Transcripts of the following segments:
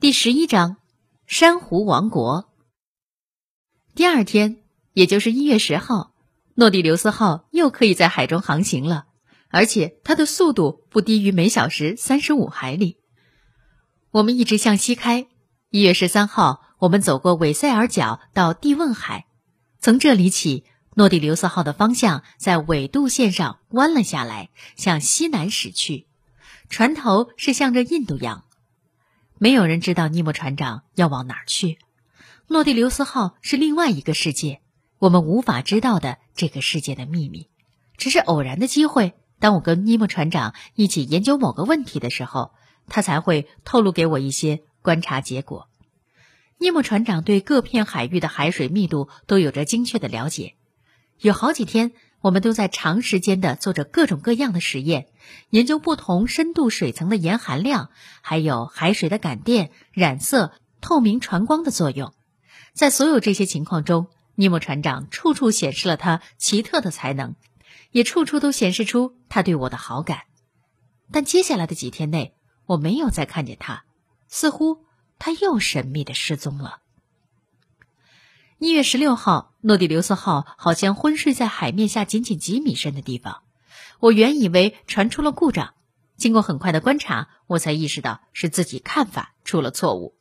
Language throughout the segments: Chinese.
第十一章，珊瑚王国。第二天，也就是一月十号，诺第留斯号又可以在海中航行了，而且它的速度不低于每小时三十五海里。我们一直向西开。一月十三号，我们走过韦塞尔角到蒂汶海，从这里起，诺第留斯号的方向在纬度线上弯了下来，向西南驶去，船头是向着印度洋。没有人知道尼莫船长要往哪儿去。诺第留斯号是另外一个世界，我们无法知道的这个世界的秘密。只是偶然的机会，当我跟尼莫船长一起研究某个问题的时候，他才会透露给我一些观察结果。尼莫船长对各片海域的海水密度都有着精确的了解。有好几天，我们都在长时间的做着各种各样的实验。研究不同深度水层的盐含量，还有海水的感电、染色、透明传光的作用。在所有这些情况中，尼莫船长处处显示了他奇特的才能，也处处都显示出他对我的好感。但接下来的几天内，我没有再看见他，似乎他又神秘的失踪了。一月十六号，诺第留斯号好像昏睡在海面下仅仅几米深的地方。我原以为船出了故障，经过很快的观察，我才意识到是自己看法出了错误。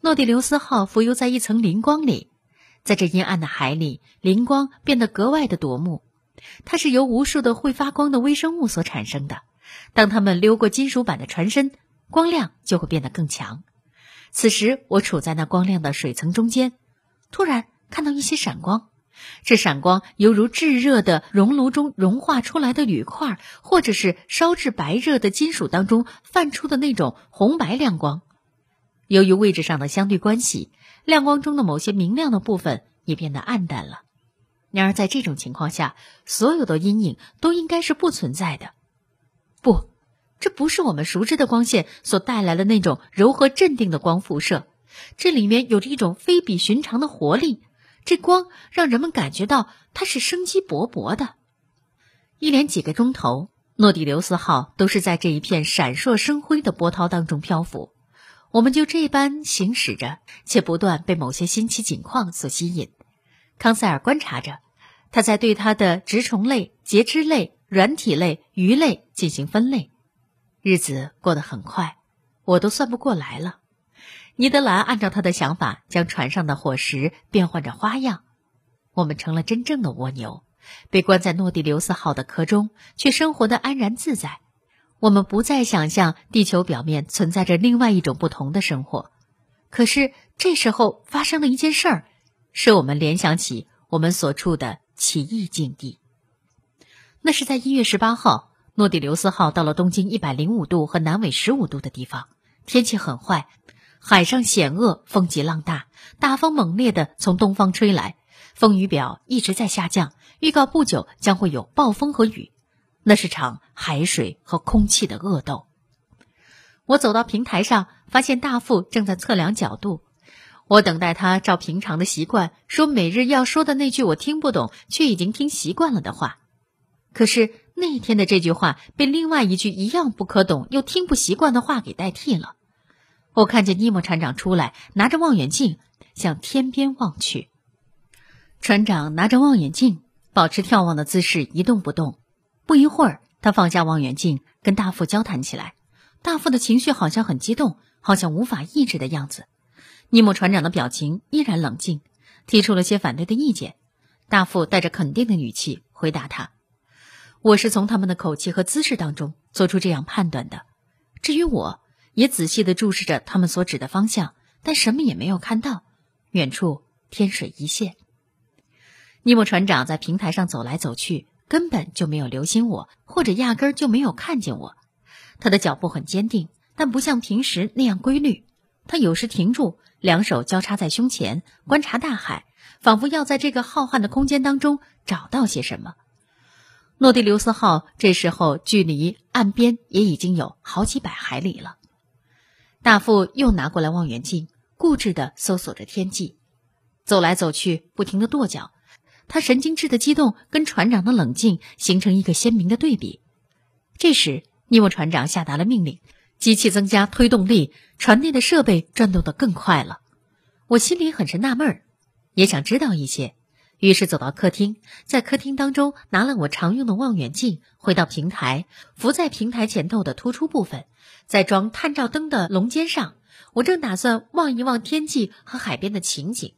诺第留斯号浮游在一层磷光里，在这阴暗的海里，磷光变得格外的夺目。它是由无数的会发光的微生物所产生的。当它们溜过金属板的船身，光亮就会变得更强。此时，我处在那光亮的水层中间，突然看到一些闪光。这闪光犹如炙热的熔炉中融化出来的铝块，或者是烧至白热的金属当中泛出的那种红白亮光。由于位置上的相对关系，亮光中的某些明亮的部分也变得暗淡了。然而，在这种情况下，所有的阴影都应该是不存在的。不，这不是我们熟知的光线所带来的那种柔和镇定的光辐射，这里面有着一种非比寻常的活力。这光让人们感觉到它是生机勃勃的。一连几个钟头，诺第留斯号都是在这一片闪烁生辉的波涛当中漂浮。我们就这般行驶着，且不断被某些新奇景况所吸引。康塞尔观察着，他在对它的植虫类、节肢类、软体类、鱼类进行分类。日子过得很快，我都算不过来了。尼德兰按照他的想法，将船上的伙食变换着花样。我们成了真正的蜗牛，被关在诺第留斯号的壳中，却生活的安然自在。我们不再想象地球表面存在着另外一种不同的生活。可是这时候发生了一件事儿，使我们联想起我们所处的奇异境地。那是在一月十八号，诺第留斯号到了东经一百零五度和南纬十五度的地方，天气很坏。海上险恶，风急浪大，大风猛烈的从东方吹来，风雨表一直在下降，预告不久将会有暴风和雨。那是场海水和空气的恶斗。我走到平台上，发现大副正在测量角度。我等待他照平常的习惯说每日要说的那句我听不懂却已经听习惯了的话。可是那天的这句话被另外一句一样不可懂又听不习惯的话给代替了。我看见尼莫船长出来，拿着望远镜向天边望去。船长拿着望远镜，保持眺望的姿势，一动不动。不一会儿，他放下望远镜，跟大副交谈起来。大副的情绪好像很激动，好像无法抑制的样子。尼莫船长的表情依然冷静，提出了些反对的意见。大副带着肯定的语气回答他：“我是从他们的口气和姿势当中做出这样判断的。至于我……”也仔细的注视着他们所指的方向，但什么也没有看到。远处天水一线。尼莫船长在平台上走来走去，根本就没有留心我，或者压根儿就没有看见我。他的脚步很坚定，但不像平时那样规律。他有时停住，两手交叉在胸前，观察大海，仿佛要在这个浩瀚的空间当中找到些什么。诺第留斯号这时候距离岸边也已经有好几百海里了。大副又拿过来望远镜，固执地搜索着天际，走来走去，不停地跺脚。他神经质的激动跟船长的冷静形成一个鲜明的对比。这时，尼莫船长下达了命令：“机器增加推动力，船内的设备转动得更快了。我心里很是纳闷儿，也想知道一些，于是走到客厅，在客厅当中拿了我常用的望远镜，回到平台，浮在平台前头的突出部分，在装探照灯的笼尖上。我正打算望一望天际和海边的情景，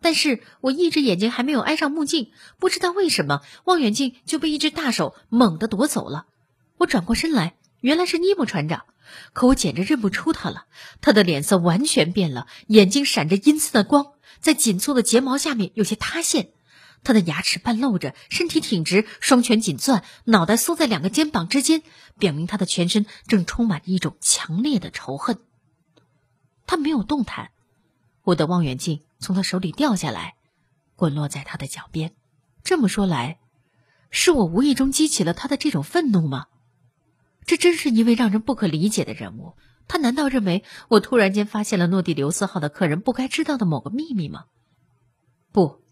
但是我一只眼睛还没有挨上目镜，不知道为什么望远镜就被一只大手猛地夺走了。我转过身来，原来是尼莫船长，可我简直认不出他了。他的脸色完全变了，眼睛闪着阴森的光，在紧凑的睫毛下面有些塌陷。他的牙齿半露着，身体挺直，双拳紧攥，脑袋缩在两个肩膀之间，表明他的全身正充满着一种强烈的仇恨。他没有动弹，我的望远镜从他手里掉下来，滚落在他的脚边。这么说来，是我无意中激起了他的这种愤怒吗？这真是一位让人不可理解的人物。他难道认为我突然间发现了诺第留斯号的客人不该知道的某个秘密吗？不，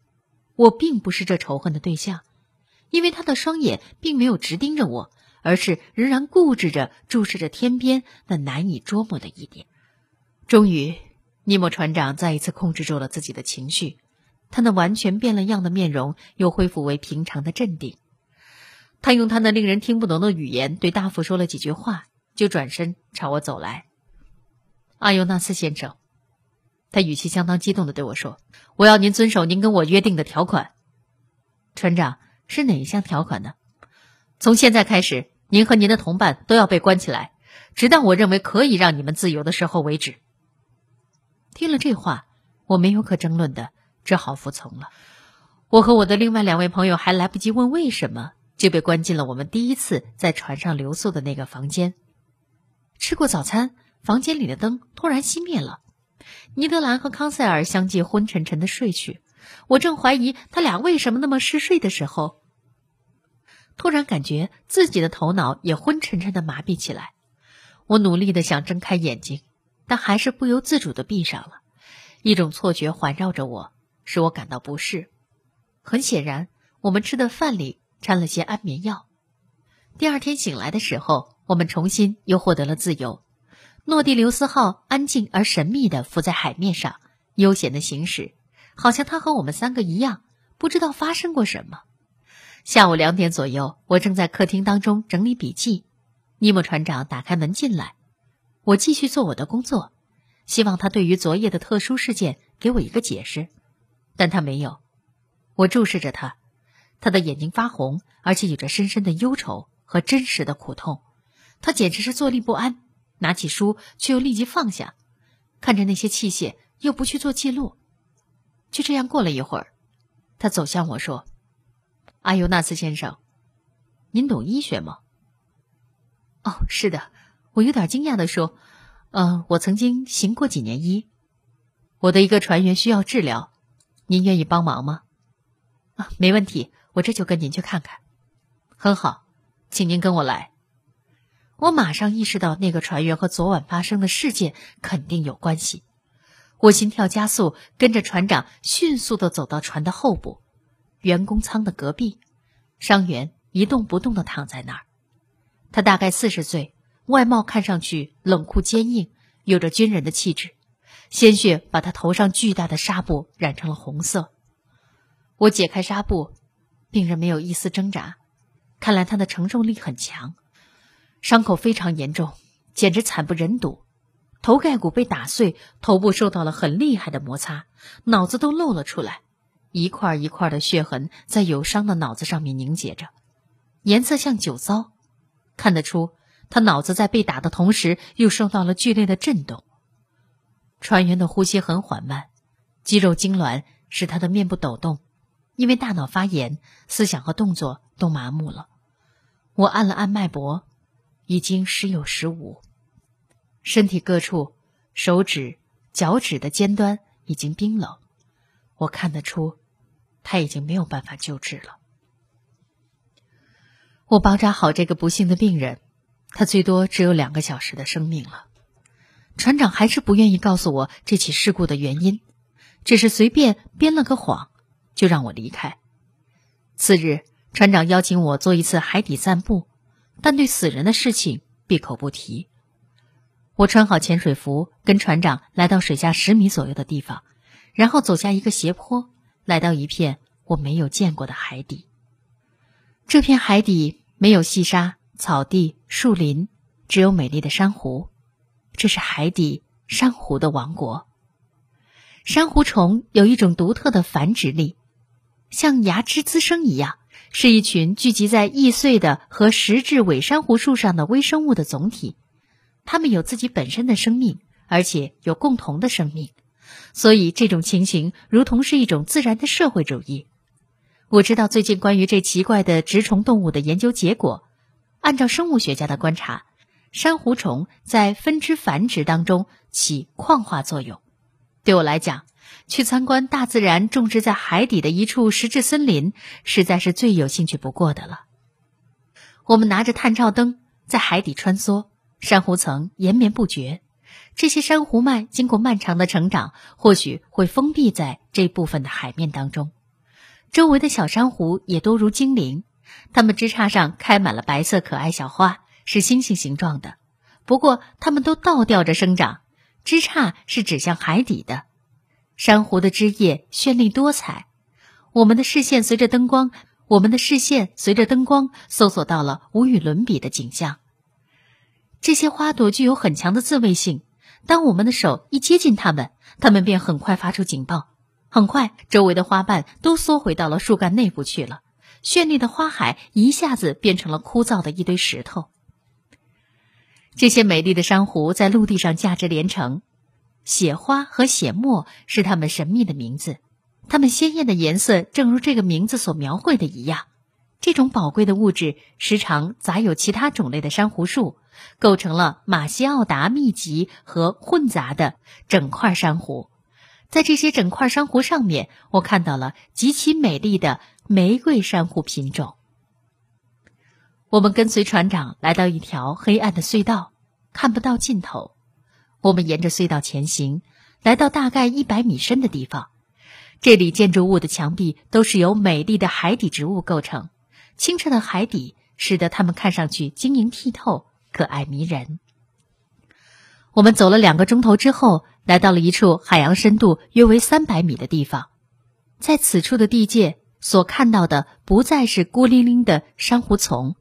我并不是这仇恨的对象，因为他的双眼并没有直盯着我，而是仍然固执着注视着天边那难以捉摸的一点。终于，尼莫船长再一次控制住了自己的情绪，他那完全变了样的面容又恢复为平常的镇定。他用他那令人听不懂的语言对大副说了几句话，就转身朝我走来。阿尤纳斯先生，他语气相当激动的对我说：“我要您遵守您跟我约定的条款。”船长是哪一项条款呢？从现在开始，您和您的同伴都要被关起来，直到我认为可以让你们自由的时候为止。听了这话，我没有可争论的，只好服从了。我和我的另外两位朋友还来不及问为什么，就被关进了我们第一次在船上留宿的那个房间。吃过早餐，房间里的灯突然熄灭了。尼德兰和康塞尔相继昏沉沉的睡去。我正怀疑他俩为什么那么嗜睡的时候，突然感觉自己的头脑也昏沉沉的麻痹起来。我努力的想睁开眼睛。但还是不由自主的闭上了，一种错觉环绕着我，使我感到不适。很显然，我们吃的饭里掺了些安眠药。第二天醒来的时候，我们重新又获得了自由。诺蒂留斯号安静而神秘的浮在海面上，悠闲的行驶，好像它和我们三个一样，不知道发生过什么。下午两点左右，我正在客厅当中整理笔记，尼莫船长打开门进来。我继续做我的工作，希望他对于昨夜的特殊事件给我一个解释，但他没有。我注视着他，他的眼睛发红，而且有着深深的忧愁和真实的苦痛。他简直是坐立不安，拿起书却又立即放下，看着那些器械又不去做记录。就这样过了一会儿，他走向我说：“阿尤纳斯先生，您懂医学吗？”“哦，是的。”我有点惊讶的说：“嗯，我曾经行过几年医。我的一个船员需要治疗，您愿意帮忙吗？”“啊，没问题，我这就跟您去看看。”“很好，请您跟我来。”我马上意识到那个船员和昨晚发生的事件肯定有关系，我心跳加速，跟着船长迅速的走到船的后部，员工舱的隔壁，伤员一动不动的躺在那儿，他大概四十岁。外貌看上去冷酷坚硬，有着军人的气质。鲜血把他头上巨大的纱布染成了红色。我解开纱布，病人没有一丝挣扎，看来他的承受力很强。伤口非常严重，简直惨不忍睹。头盖骨被打碎，头部受到了很厉害的摩擦，脑子都露了出来，一块一块的血痕在有伤的脑子上面凝结着，颜色像酒糟，看得出。他脑子在被打的同时，又受到了剧烈的震动。船员的呼吸很缓慢，肌肉痉挛使他的面部抖动，因为大脑发炎，思想和动作都麻木了。我按了按脉搏，已经时有时无。身体各处，手指、脚趾的尖端已经冰冷，我看得出，他已经没有办法救治了。我包扎好这个不幸的病人。他最多只有两个小时的生命了。船长还是不愿意告诉我这起事故的原因，只是随便编了个谎，就让我离开。次日，船长邀请我做一次海底散步，但对死人的事情闭口不提。我穿好潜水服，跟船长来到水下十米左右的地方，然后走下一个斜坡，来到一片我没有见过的海底。这片海底没有细沙、草地、树林，只有美丽的珊瑚。这是海底珊瑚的王国。珊瑚虫有一种独特的繁殖力，像芽枝滋生一样，是一群聚集在易碎的和实质伪珊瑚树上的微生物的总体。它们有自己本身的生命，而且有共同的生命，所以这种情形如同是一种自然的社会主义。我知道最近关于这奇怪的植虫动物的研究结果。按照生物学家的观察，珊瑚虫在分支繁殖当中起矿化作用。对我来讲，去参观大自然种植在海底的一处石质森林，实在是最有兴趣不过的了。我们拿着探照灯在海底穿梭，珊瑚层延绵不绝。这些珊瑚脉经过漫长的成长，或许会封闭在这部分的海面当中。周围的小珊瑚也多如精灵，它们枝杈上开满了白色可爱小花，是星星形状的。不过，它们都倒吊着生长，枝杈是指向海底的。珊瑚的枝叶绚丽多彩，我们的视线随着灯光，我们的视线随着灯光搜索到了无与伦比的景象。这些花朵具有很强的自卫性，当我们的手一接近它们，它们便很快发出警报。很快，周围的花瓣都缩回到了树干内部去了，绚丽的花海一下子变成了枯燥的一堆石头。这些美丽的珊瑚在陆地上价值连城，血花和血沫是它们神秘的名字。它们鲜艳的颜色，正如这个名字所描绘的一样。这种宝贵的物质时常杂有其他种类的珊瑚树，构成了马西奥达密集和混杂的整块珊瑚。在这些整块珊瑚上面，我看到了极其美丽的玫瑰珊瑚品种。我们跟随船长来到一条黑暗的隧道，看不到尽头。我们沿着隧道前行，来到大概一百米深的地方。这里建筑物的墙壁都是由美丽的海底植物构成，清澈的海底使得它们看上去晶莹剔透、可爱迷人。我们走了两个钟头之后。来到了一处海洋深度约为三百米的地方，在此处的地界所看到的不再是孤零零的珊瑚丛，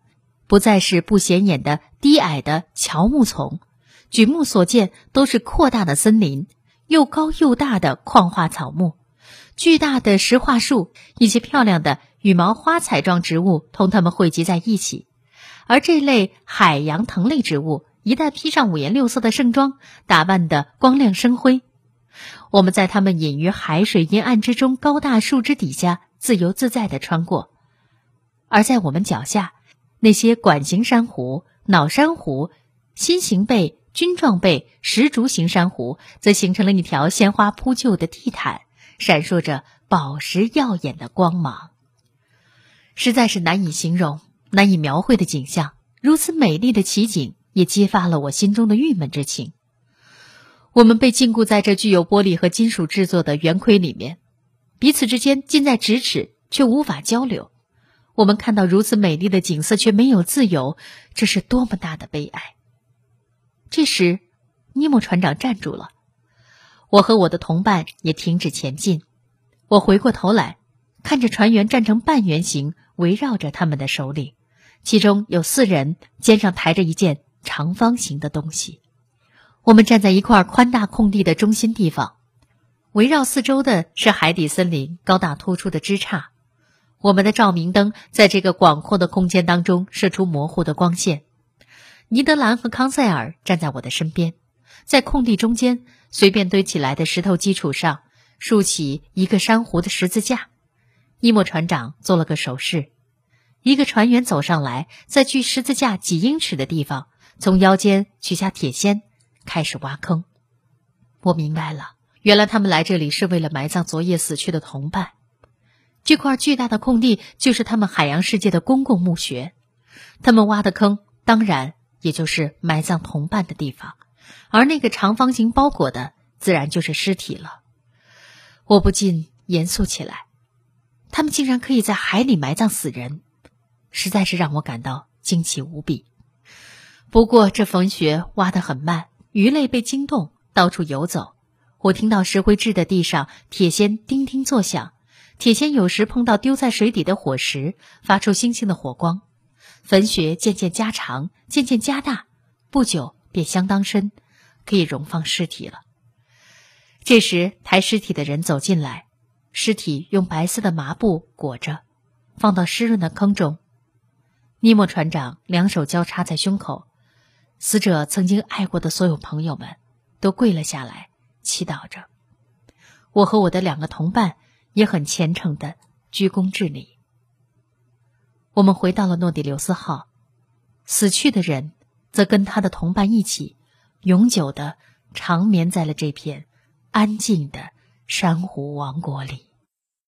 不再是不显眼的低矮的乔木丛，举目所见都是扩大的森林，又高又大的矿化草木，巨大的石化树，一些漂亮的羽毛花彩状植物同它们汇集在一起，而这类海洋藤类植物。一旦披上五颜六色的盛装，打扮得光亮生辉，我们在它们隐于海水阴暗之中高大树枝底下自由自在地穿过，而在我们脚下，那些管形珊瑚、脑珊瑚、心形贝、军状贝、石竹形珊瑚，则形成了一条鲜花铺就的地毯，闪烁着宝石耀眼的光芒，实在是难以形容、难以描绘的景象。如此美丽的奇景。也激发了我心中的郁闷之情。我们被禁锢在这具有玻璃和金属制作的圆盔里面，彼此之间近在咫尺，却无法交流。我们看到如此美丽的景色，却没有自由，这是多么大的悲哀！这时，尼莫船长站住了，我和我的同伴也停止前进。我回过头来，看着船员站成半圆形，围绕着他们的首领，其中有四人肩上抬着一件。长方形的东西，我们站在一块宽大空地的中心地方，围绕四周的是海底森林高大突出的枝杈。我们的照明灯在这个广阔的空间当中射出模糊的光线。尼德兰和康塞尔站在我的身边，在空地中间随便堆起来的石头基础上竖起一个珊瑚的十字架。伊莫船长做了个手势，一个船员走上来，在距十字架几英尺的地方。从腰间取下铁锨，开始挖坑。我明白了，原来他们来这里是为了埋葬昨夜死去的同伴。这块巨大的空地就是他们海洋世界的公共墓穴。他们挖的坑，当然也就是埋葬同伴的地方。而那个长方形包裹的，自然就是尸体了。我不禁严肃起来。他们竟然可以在海里埋葬死人，实在是让我感到惊奇无比。不过，这坟穴挖得很慢，鱼类被惊动，到处游走。我听到石灰质的地上铁锨叮叮作响，铁锨有时碰到丢在水底的火石，发出星星的火光。坟穴渐渐加长，渐渐加大，不久便相当深，可以容放尸体了。这时，抬尸体的人走进来，尸体用白色的麻布裹着，放到湿润的坑中。尼莫船长两手交叉在胸口，死者曾经爱过的所有朋友们都跪了下来，祈祷着。我和我的两个同伴也很虔诚的鞠躬致礼。我们回到了诺底留斯号，死去的人则跟他的同伴一起，永久的长眠在了这片安静的珊瑚王国里。